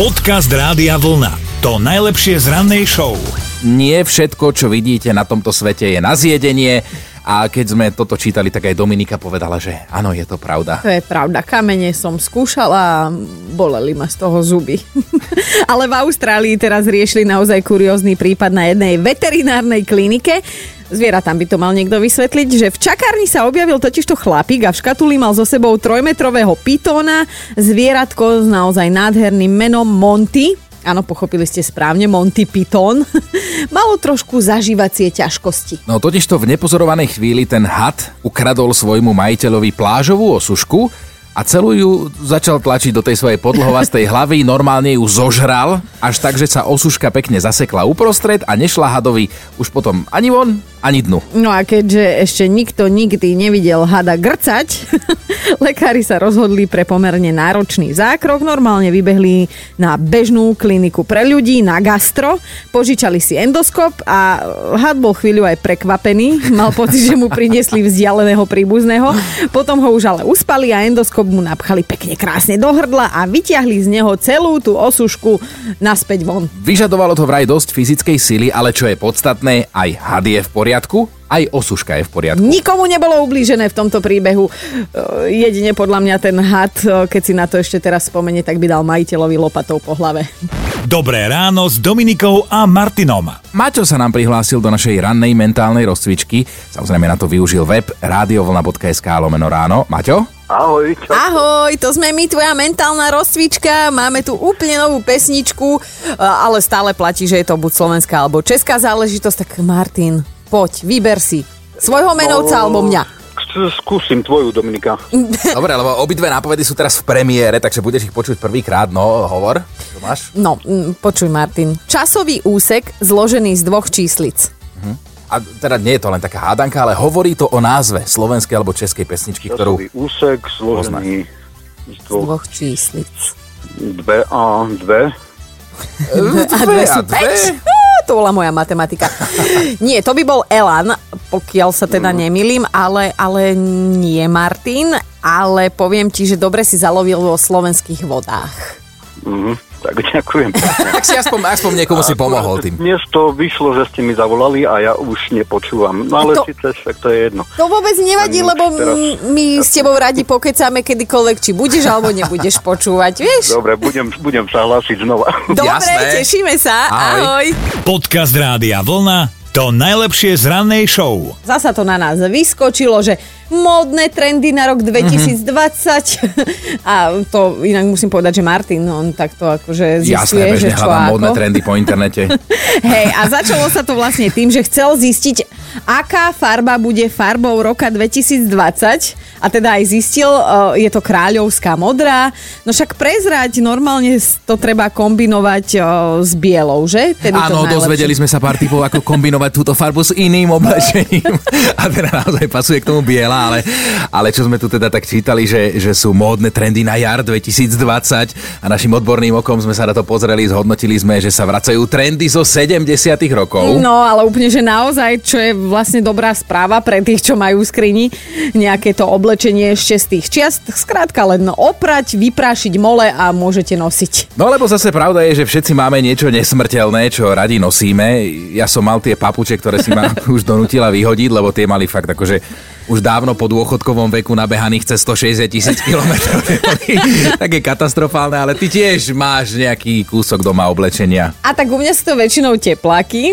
Podcast Rádia Vlna. To najlepšie z rannej show. Nie všetko, čo vidíte na tomto svete je na zjedenie. A keď sme toto čítali, tak aj Dominika povedala, že áno, je to pravda. To je pravda. Kamene som skúšala a boleli ma z toho zuby. Ale v Austrálii teraz riešili naozaj kuriózny prípad na jednej veterinárnej klinike. Zvieratám by to mal niekto vysvetliť, že v čakárni sa objavil totižto chlapík a v škatuli mal so sebou trojmetrového pitóna, zvieratko s naozaj nádherným menom Monty, áno, pochopili ste správne, Monty Python, malo trošku zažívacie ťažkosti. No totižto v nepozorovanej chvíli ten had ukradol svojmu majiteľovi plážovú osušku, a celú ju začal tlačiť do tej svojej podlhovastej hlavy, normálne ju zožral, až tak, že sa osuška pekne zasekla uprostred a nešla hadovi už potom ani von, ani dnu. No a keďže ešte nikto nikdy nevidel hada grcať, lekári sa rozhodli pre pomerne náročný zákrok, normálne vybehli na bežnú kliniku pre ľudí, na gastro, požičali si endoskop a had bol chvíľu aj prekvapený, mal pocit, že mu priniesli vzdialeného príbuzného, potom ho už ale uspali a endoskop mu napchali pekne krásne do hrdla a vyťahli z neho celú tú osušku naspäť von. Vyžadovalo to vraj dosť fyzickej sily, ale čo je podstatné, aj had je v poriadku, aj osuška je v poriadku. Nikomu nebolo ublížené v tomto príbehu. E, jedine podľa mňa ten had, e, keď si na to ešte teraz spomenie, tak by dal majiteľovi lopatou po hlave. Dobré ráno s Dominikou a Martinom. Maťo sa nám prihlásil do našej rannej mentálnej rozcvičky. Samozrejme na to využil web radiovlna.sk lomeno ráno. Maťo? Ahoj, čo? Ahoj, to sme my, tvoja mentálna rozcvička. Máme tu úplne novú pesničku, e, ale stále platí, že je to buď slovenská alebo česká záležitosť. Tak Martin, poď, vyber si svojho menovca no, alebo mňa. Skúsim tvoju, Dominika. Dobre, lebo obidve nápovedy sú teraz v premiére, takže budeš ich počuť prvýkrát. No, hovor, čo máš? No, počuj, Martin. Časový úsek zložený z dvoch číslic. Uh-huh a teda nie je to len taká hádanka, ale hovorí to o názve slovenskej alebo českej pesničky, ktorú... úsek zložený z dvoch, z dvoch číslic. Dve a dve. a dve sú dve? to bola moja matematika. nie, to by bol Elan, pokiaľ sa teda mm. nemilím, ale, ale nie Martin, ale poviem ti, že dobre si zalovil vo slovenských vodách. Mm-hmm. Tak ďakujem. tak si aspoň, aspoň niekomu si pomohol tým. Dnes to vyšlo, že ste mi zavolali a ja už nepočúvam. No ale to, síce však to je jedno. To vôbec nevadí, lebo teraz... my s tebou radi pokecáme kedykoľvek, či budeš alebo nebudeš počúvať, vieš? Dobre, budem, budem sa hlásiť znova. Dobre, Jasné. tešíme sa. Ahoj. Ahoj. Podcast Rádia Vlna to najlepšie z rannej show. Zasa to na nás vyskočilo, že módne trendy na rok 2020. Mm-hmm. a to inak musím povedať, že Martin, on takto akože zistuje, Jasné, že čo ako. módne trendy po internete. Hej, a začalo sa to vlastne tým, že chcel zistiť, aká farba bude farbou roka 2020 a teda aj zistil, je to kráľovská modrá. No však prezrať normálne to treba kombinovať s bielou, že? Tedy Áno, dozvedeli sme sa pár typov, ako kombinovať túto farbu s iným oblečením. A teda naozaj pasuje k tomu biela, ale, ale čo sme tu teda tak čítali, že, že sú módne trendy na jar 2020 a našim odborným okom sme sa na to pozreli, zhodnotili sme, že sa vracajú trendy zo 70 rokov. No, ale úplne, že naozaj, čo je vlastne dobrá správa pre tých, čo majú skrini nejaké to oblečenie ešte z tých čiast. Skrátka len oprať, vyprášiť mole a môžete nosiť. No lebo zase pravda je, že všetci máme niečo nesmrteľné, čo radi nosíme. Ja som mal tie papuče, ktoré si ma už donutila vyhodiť, lebo tie mali fakt akože už dávno po dôchodkovom veku nabehaných cez 160 tisíc kilometrov. Také katastrofálne, ale ty tiež máš nejaký kúsok doma oblečenia. A tak u mňa sú to väčšinou tepláky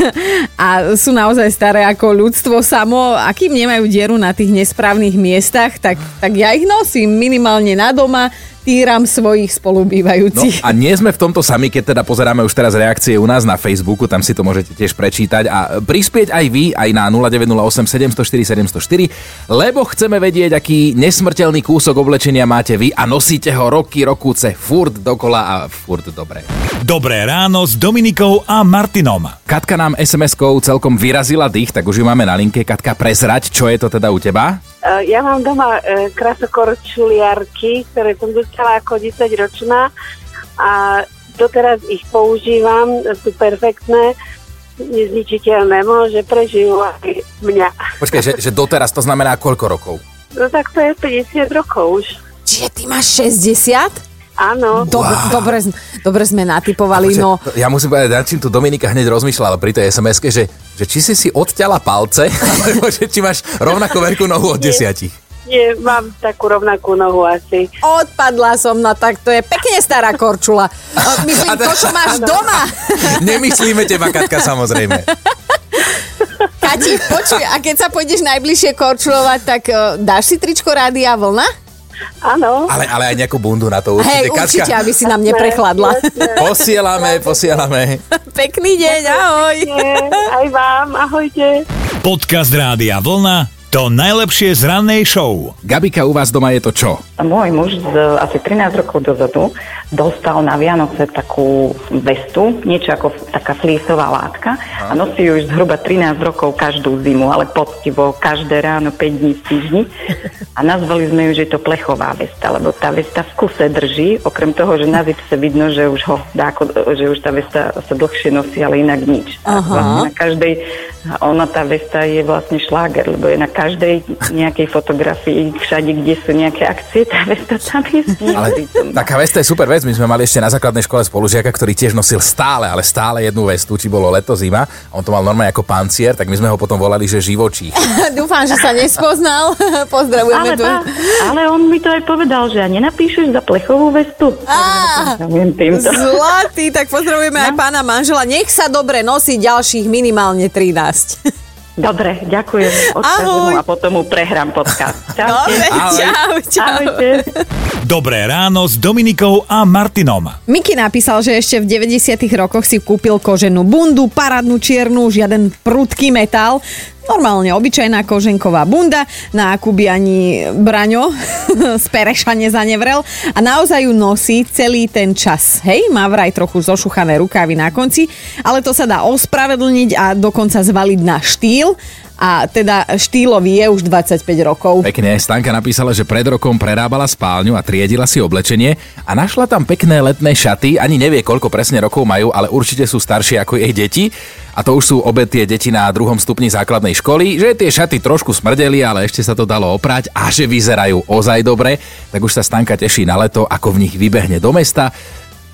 a sú naozaj staré ako ľudstvo samo. A kým nemajú dieru na tých nesprávnych miestach, tak, tak ja ich nosím minimálne na doma týram svojich spolubývajúcich. No a nie sme v tomto sami, keď teda pozeráme už teraz reakcie u nás na Facebooku, tam si to môžete tiež prečítať a prispieť aj vy, aj na 0908 704 704, lebo chceme vedieť, aký nesmrteľný kúsok oblečenia máte vy a nosíte ho roky, rokúce, furt dokola a furt dobre. Dobré ráno s Dominikou a Martinom. Katka nám SMS-kou celkom vyrazila dých, tak už ju máme na linke. Katka, prezrať, čo je to teda u teba? Uh, ja mám doma uh, krasokorčuliarky, ktoré som dostala ako 10 ročná a doteraz ich používam, sú perfektné nezničiteľné, môže prežijú aj mňa. Počkaj, že, že doteraz to znamená koľko rokov? No tak to je 50 rokov už. Čiže ty máš 60? Áno. Dobre, dobre, dobre sme natypovali, Počkaj, no. Ja musím povedať, nad čím tu Dominika hneď rozmýšľala pri tej sms že, že či si si odťala palce, alebo že či máš rovnako veľkú nohu od desiatich. Nie, mám takú rovnakú nohu asi. Odpadla som, no tak to je pekne stará korčula. Myslím, to, čo máš doma. Nemyslíme teba, Katka, samozrejme. Kati, počuj, a keď sa pôjdeš najbližšie korčulovať, tak uh, dáš si tričko Rádia Vlna? Áno. Ale, ale aj nejakú bundu na to určite. Hej, určite, aby si nám neprechladla. Posielame, posielame. Pekný deň, ahoj. Nie, aj vám, ahojte. Podcast Rádia Vlna to najlepšie z rannej show. Gabika, u vás doma je to čo? Môj muž z asi 13 rokov dozadu dostal na Vianoce takú vestu, niečo ako taká flísová látka a nosí ju už zhruba 13 rokov každú zimu, ale poctivo, každé ráno 5 dní v týždni. A nazvali sme ju, že je to plechová vesta, lebo tá vesta v kuse drží, okrem toho, že na zipse vidno, že už ho dá, že už tá vesta sa dlhšie nosí, ale inak nič. Aha. vlastne na každej, ona tá vesta je vlastne šláger, lebo je na každej nejakej fotografii, všade, kde sú nejaké akcie, tá vesta tam je. Ale taká vesta je super vec. My sme mali ešte na základnej škole spolužiaka, ktorý tiež nosil stále, ale stále jednu vestu, či bolo leto, zima. On to mal normálne ako pancier, tak my sme ho potom volali, že živočí. Dúfam, že sa nespoznal. Pozdravujeme Ale, tu. ale on mi to aj povedal, že a nenapíšeš za plechovú vestu. Á. Zlatý, tak pozdravujeme aj pána manžela. Nech sa dobre nosí ďalších minimálne 13. Dobre, ďakujem. Mu a potom mu prehrám podcast. Čaute. Dobre, Ahoj. čau, čau. Ahojte. Dobré ráno s Dominikou a Martinom. Miki napísal, že ešte v 90 rokoch si kúpil koženú bundu, parádnu čiernu, žiaden prudký metal. Normálne obyčajná koženková bunda, na akú by ani Braňo z Pereša nezanevrel a naozaj ju nosí celý ten čas. Hej, má vraj trochu zošuchané rukávy na konci, ale to sa dá ospravedlniť a dokonca zvaliť na štýl a teda štýlový je už 25 rokov. Pekne, Stanka napísala, že pred rokom prerábala spálňu a triedila si oblečenie a našla tam pekné letné šaty. Ani nevie, koľko presne rokov majú, ale určite sú staršie ako jej deti. A to už sú obe tie deti na druhom stupni základnej školy, že tie šaty trošku smrdeli, ale ešte sa to dalo oprať a že vyzerajú ozaj dobre. Tak už sa Stanka teší na leto, ako v nich vybehne do mesta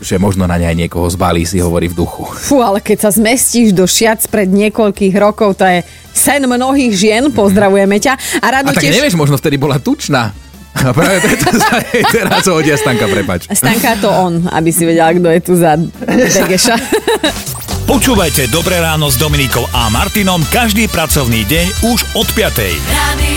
že možno na ne aj niekoho zbalí, si hovorí v duchu. Fú, ale keď sa zmestíš do šiac pred niekoľkých rokov, to je sen mnohých žien, pozdravujeme ťa. A A rado tak tiež... nevieš, možno vtedy bola tučná. A práve preto sa jej teraz hodia Stanka, prepač. Stanka to on, aby si vedela, kto je tu za Degeša. Počúvajte Dobré ráno s Dominikou a Martinom každý pracovný deň už od 5. Radio